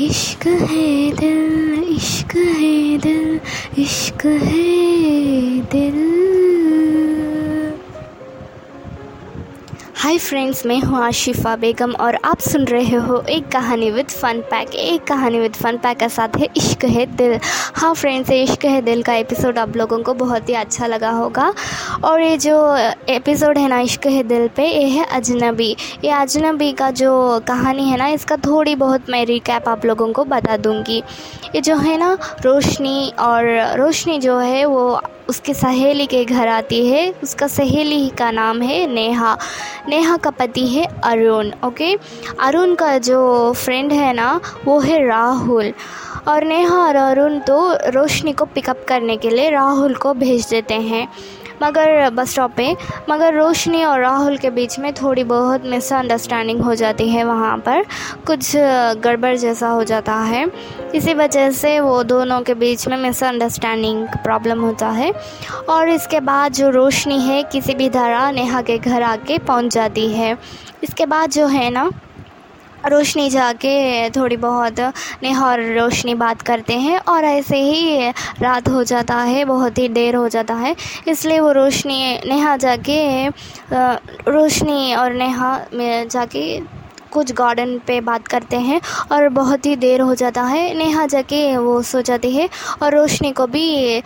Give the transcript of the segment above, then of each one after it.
इश्क है दिल इश्क है दिल इश्क है दिल। हाय फ्रेंड्स मैं हूँ आशिफा बेगम और आप सुन रहे हो एक कहानी विद फन पैक एक कहानी विद फन पैक का साथ है इश्क है दिल। हाँ फ्रेंड्स इश्क है दिल का एपिसोड आप लोगों को बहुत ही अच्छा लगा होगा। और ये जो एपिसोड है ना इश्क है दिल पे, ये है अजनबी। ये अजनबी का जो कहानी है ना, इसका थोड़ी बहुत मैं रिकैप आप लोगों को बता दूँगी। ये जो है ना रोशनी और रोशनी जो है वो उसकी सहेली के घर आती है। उसका सहेली का नाम है नेहा। नेहा का पति है अरुण, ओके? अरुण का जो फ्रेंड है ना, वो है राहुल। और नेहा और अरुण तो रोशनी को पिकअप करने के लिए राहुल को भेज देते हैं। मगर बस स्टॉप। पे मगर रोशनी और राहुल के बीच में थोड़ी बहुत मिसअंडरस्टैंडिंग हो जाती है वहाँ पर। कुछ गड़बड़ जैसा हो जाता है। इसी वजह से वो दोनों के बीच में मिसअंडरस्टैंडिंग प्रॉब्लम होता है। और इसके बाद जो रोशनी है, किसी भी तरह नेहा के घर आके पहुँच जाती है। इसके बाद जो है ना रोशनी जाके थोड़ी बहुत। नेहा और रोशनी बात करते हैं और ऐसे ही रात हो जाता है, बहुत ही देर हो जाता है। इसलिए वो रोशनी, नेहा जाके रोशनी और नेहा में जाके कुछ गार्डन पे बात करते हैं और बहुत ही देर हो जाता है। नेहा जाके वो सो जाती है और रोशनी को भी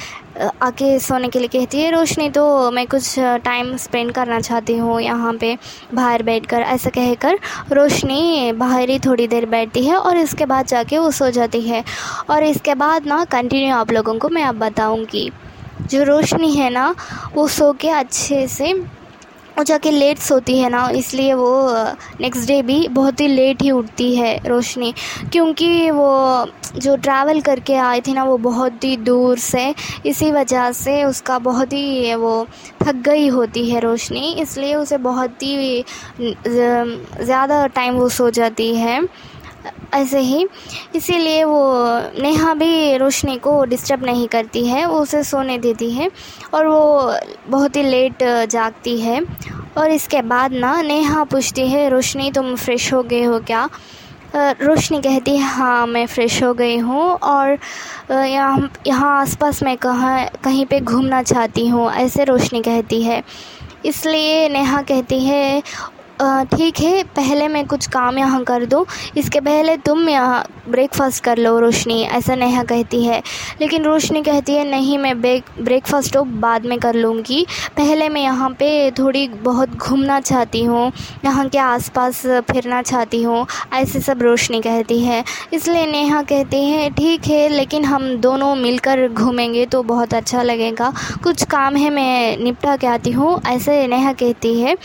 आके सोने के लिए कहती है, रोशनी तो मैं कुछ टाइम स्पेंड करना चाहती हूँ यहाँ पे बाहर बैठकर। ऐसा कहकर रोशनी बाहर ही थोड़ी देर बैठती है और इसके बाद जाके वो सो जाती है। और इसके बाद ना कंटिन्यू आप लोगों को मैं अब बताऊँगी। जो रोशनी है ना, वो सो के अच्छे से वो जाके लेट सोती है ना, इसलिए वो नेक्स्ट डे भी बहुत ही लेट ही उठती है रोशनी। क्योंकि वो, जो ट्रैवल करके आई थी ना, वो बहुत ही दूर से, इसी वजह से उसका बहुत ही, वो, थक गई होती है रोशनी। इसलिए उसे बहुत ही ज़्यादा टाइम वो सो जाती है। ऐसे ही। इसीलिए वो नेहा भी रोशनी को डिस्टर्ब नहीं करती है, वो उसे सोने देती है और वो बहुत ही लेट जागती है। और इसके बाद ना नेहा पूछती है, रोशनी, तुम फ्रेश हो गए हो क्या? रोशनी कहती है हाँ मैं फ़्रेश हो गई हूँ और यहाँ यहाँ आसपास मैं कहाँ, कहीं पे घूमना चाहती हूँ, ऐसे रोशनी कहती है। इसलिए नेहा कहती है ठीक है, पहले मैं कुछ काम यहाँ कर दूँ। इसके पहले तुम यहाँ ब्रेकफास्ट कर लो रोशनी, ऐसा नेहा कहती है। लेकिन रोशनी कहती है, नहीं, मैं ब्रेक ब्रेकफास्ट तो बाद में कर लूँगी। पहले मैं यहाँ पे थोड़ी बहुत घूमना चाहती हूँ, यहाँ के आसपास फिरना चाहती हूँ, ऐसे सब रोशनी कहती है। इसलिए नेहा कहती है, ठीक है, लेकिन हम दोनों मिलकर घूमेंगे तो बहुत अच्छा लगेगा। कुछ काम है, मैं निपटा के आती हूँ, ऐसे नेहा कहती है।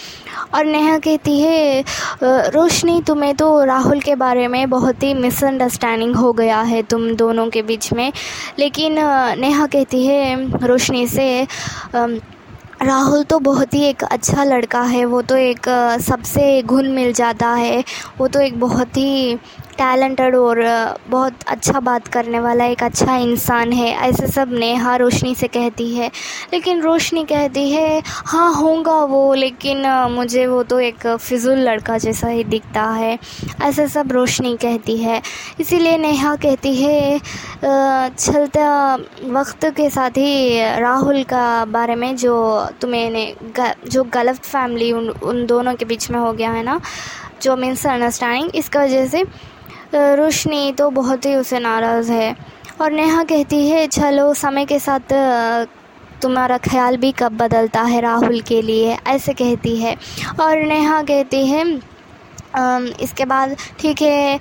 और नेहा कहती है रोशनी, तुम्हें तो राहुल के बारे में बहुत ही मिसअंडरस्टैंडिंग हो गया है तुम दोनों के बीच में. लेकिन नेहा कहती है, रोशनी से राहुल तो बहुत ही एक अच्छा लड़का है, वो तो एक सबसे घुल मिल जाता है, वो तो एक बहुत ही टैलेंटेड और बहुत अच्छा बात करने वाला, एक अच्छा इंसान है, ऐसे सब नेहा रोशनी से कहती है। लेकिन रोशनी कहती है हाँ होगा वो, लेकिन मुझे वो तो एक फिज़ुल लड़का जैसा ही दिखता है। ऐसे सब रोशनी कहती है। इसीलिए नेहा कहती है चलता वक्त के साथ ही राहुल का बारे में जो तुम्हें जो गलत फैमिली उन उन दोनों के बीच में हो गया है ना, जो मीन्स अंडरस्टैंडिंग इसका वजह से रोशनी तो बहुत ही उसे नाराज़ है। और नेहा कहती है, चलो, समय के साथ तुम्हारा ख्याल भी कब बदलता है राहुल के लिए? ऐसे कहती है। और नेहा कहती है इसके बाद ठीक है,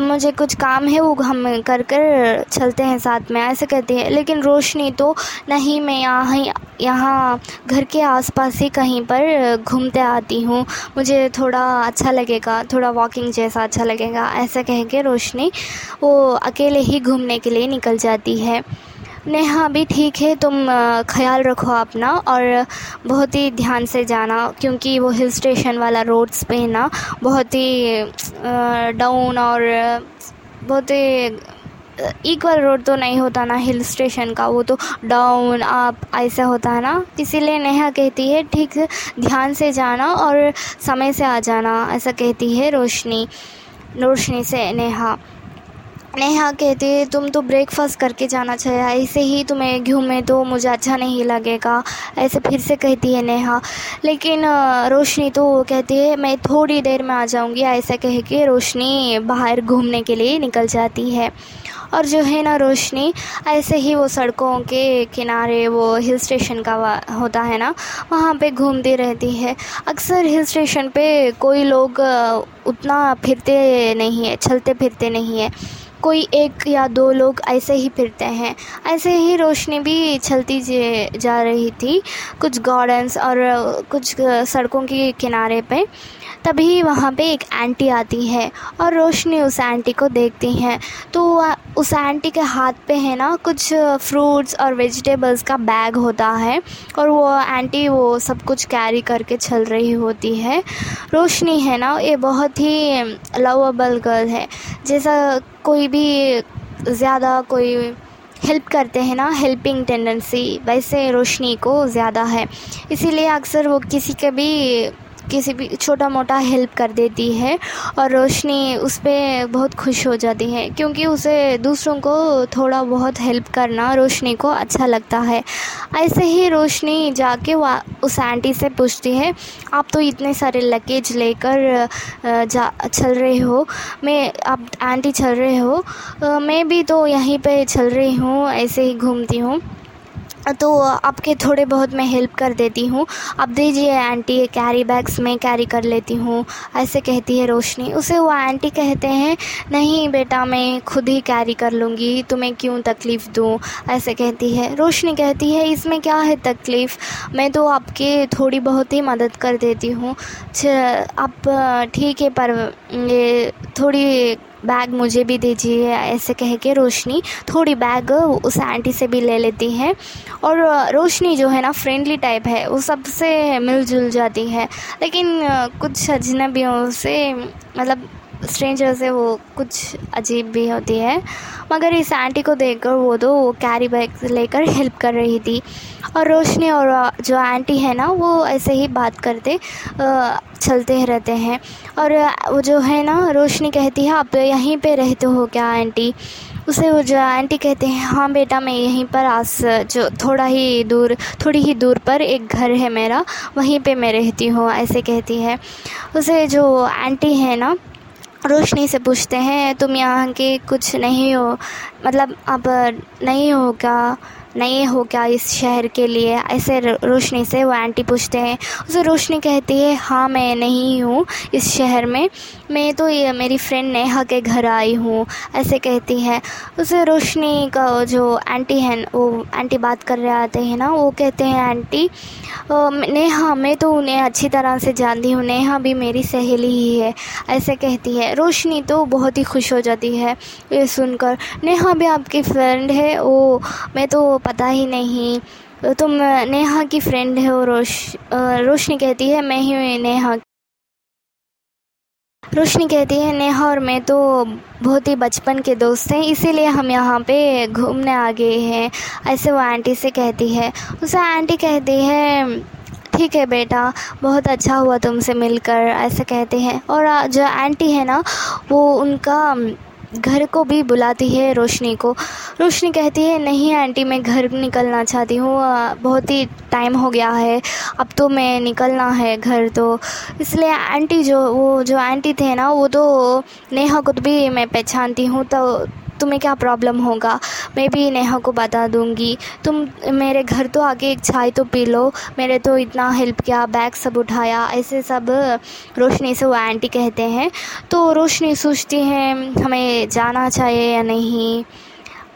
मुझे कुछ काम है, वो हम कर कर चलते हैं साथ में, ऐसे कहती है। लेकिन रोशनी तो नहीं, मैं यहाँ यहाँ घर के आसपास ही कहीं पर घूमते आती हूँ। मुझे थोड़ा अच्छा लगेगा, थोड़ा वॉकिंग जैसा अच्छा लगेगा, ऐसा कह के रोशनी वो अकेले ही घूमने के लिए निकल जाती है। नेहा, अभी ठीक है, तुम ख्याल रखो अपना और बहुत ही ध्यान से जाना, क्योंकि वो हिल स्टेशन वाला रोड्स पे ना, बहुत ही डाउन और, बहुत ही इक्वल रोड तो नहीं होता ना हिल स्टेशन का, वो तो डाउन अप ऐसा होता है ना। इसीलिए नेहा कहती है, ठीक, ध्यान से जाना और समय से आ जाना, ऐसा कहती है रोशनी रोशनी से नेहा। नेहा कहती है, तुम तो ब्रेकफास्ट करके जाना चाहिए ऐसे ही तुम्हें घूमे तो मुझे अच्छा नहीं लगेगा, ऐसे फिर से कहती है नेहा। लेकिन रोशनी तो कहती है, मैं थोड़ी देर में आ जाऊँगी, ऐसा कह के रोशनी बाहर घूमने के लिए निकल जाती है। और जो है ना रोशनी, ऐसे ही वो सड़कों के किनारे, वो हिल स्टेशन का होता है ना, वहाँ पे घूमती रहती है। अक्सर हिल स्टेशन पे कोई लोग उतना फिरते नहीं है, चलते फिरते नहीं है। कोई एक या दो लोग ऐसे ही फिरते हैं। ऐसे ही रोशनी भी चलती जा रही थी। कुछ गार्डन्स और कुछ सड़कों के किनारे पे। तभी वहाँ पे एक आंटी आती है और रोशनी उस आंटी को देखती हैं। तो उस आंटी के हाथ पे है ना, कुछ फ्रूट्स और वेजिटेबल्स का बैग होता है और वो आंटी वो सब कुछ कैरी करके चल रही होती है। रोशनी है ना, ये बहुत ही लवेबल गर्ल है। जैसा कोई भी ज़्यादा कोई हेल्प करते हैं ना हेल्पिंग टेंडेंसी वैसे रोशनी को ज़्यादा है। इसीलिए अक्सर वो किसी के भी किसी भी छोटा मोटा हेल्प कर देती है और रोशनी उस पर बहुत खुश हो जाती है क्योंकि उसे दूसरों को थोड़ा बहुत हेल्प करना रोशनी को अच्छा लगता है। ऐसे ही रोशनी जाके उस आंटी से पूछती है, आप तो इतने सारे लगेज लेकर जा, चल रहे हो। मैं, आप आंटी चल रहे हो। मैं भी तो यहीं पे चल रही हूँ, ऐसे ही घूमती हूँ। तो आपके थोड़े बहुत मैं हेल्प कर देती हूँ। आप दीजिए आंटी कैरी बैग्स में कैरी कर लेती हूँ। ऐसे कहती है रोशनी। उसे वो आंटी कहते हैं, नहीं बेटा, मैं खुद ही कैरी कर लूँगी। तुम्हें क्यों तकलीफ़ दूँ? ऐसे कहती है। रोशनी कहती है, इसमें क्या है तकलीफ़? मैं तो आपके थोड़ी बहुत ही मदद कर देती हूँ। आप, ठीक है, पर ये थोड़ी बैग मुझे भी दीजिए, ऐसे कह के रोशनी, थोड़ी बैग उस आंटी से भी ले लेती है। और रोशनी जो है ना फ्रेंडली टाइप है, वो सबसे मिलजुल जाती है। लेकिन कुछ अजनबियों से मतलब स्ट्रेंजर से वो कुछ अजीब भी होती है। मगर इस आंटी को देखकर वो तो वो कैरी बैग लेकर हेल्प कर रही थी। और रोशनी और जो आंटी है ना, वो ऐसे ही बात करते चलते रहते हैं। और वो जो है ना, रोशनी कहती है, आप यहीं पे रहते हो क्या आंटी उसे वो जो आंटी कहते हैं हाँ बेटा, मैं यहीं पर आस जो थोड़ा ही दूर, थोड़ी ही दूर पर एक घर है मेरा, वहीं पे मैं रहती हूँ, ऐसे कहती है। उसे जो आंटी है ना रोशनी से पूछते हैं तुम यहाँ के कुछ नहीं हो मतलब अब नहीं हो नहीं हो क्या इस शहर के लिए? ऐसे रोशनी से वो आंटी पूछते हैं। उसे रोशनी कहती है हाँ मैं नहीं हूँ इस शहर में। मैं तो ये, मेरी फ्रेंड नेहा के घर आई हूँ। ऐसे कहती है। उसे रोशनी का जो आंटी है, वो आंटी बात कर रहे आते हैं ना, वो कहते हैं, आंटी नेहा, मैं तो उन्हें अच्छी तरह से जानती हूँ। नेहा भी मेरी सहेली ही है। ऐसे कहती है। रोशनी तो बहुत ही खुश हो जाती है ये सुनकर। नेहा भी आपकी फ्रेंड है? वो मैं तो पता ही नहीं। तुम नेहा की फ्रेंड हो रोश रोशनी कहती है, मैं ही नेहा। रोशनी कहती है, नेहा और मैं तो बहुत ही बचपन के दोस्त हैं, इसीलिए हम यहाँ पे घूमने आ गए हैं। ऐसे वो आंटी से कहती है। उसे आंटी कहती है, ठीक है बेटा, बहुत अच्छा हुआ तुमसे मिलकर। ऐसे कहते हैं। और जो आंटी है ना, वो उनका घर को भी बुलाती है रोशनी को। रोशनी कहती है, नहीं, आंटी, मैं घर निकलना चाहती हूँ। बहुत ही टाइम हो गया है। अब तो मैं निकलना है घर तो। इसलिए आंटी जो, वो जो आंटी थे ना, वो तो नेहा को भी मैं पहचानती हूँ तो तुम्हें क्या प्रॉब्लम होगा? मैं भी नेहा को बता दूँगी। तुम, मेरे घर तो आके एक चाय तो पी लो। मेरे तो इतना हेल्प किया बैग सब उठाया, ऐसे सब, रोशनी से वो आंटी कहते हैं। तो रोशनी सोचती है, हमें जाना चाहिए या नहीं?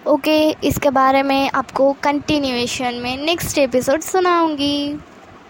ओके इसके बारे में आपको कंटिन्यूएशन में नेक्स्ट एपिसोड सुनाऊँगी।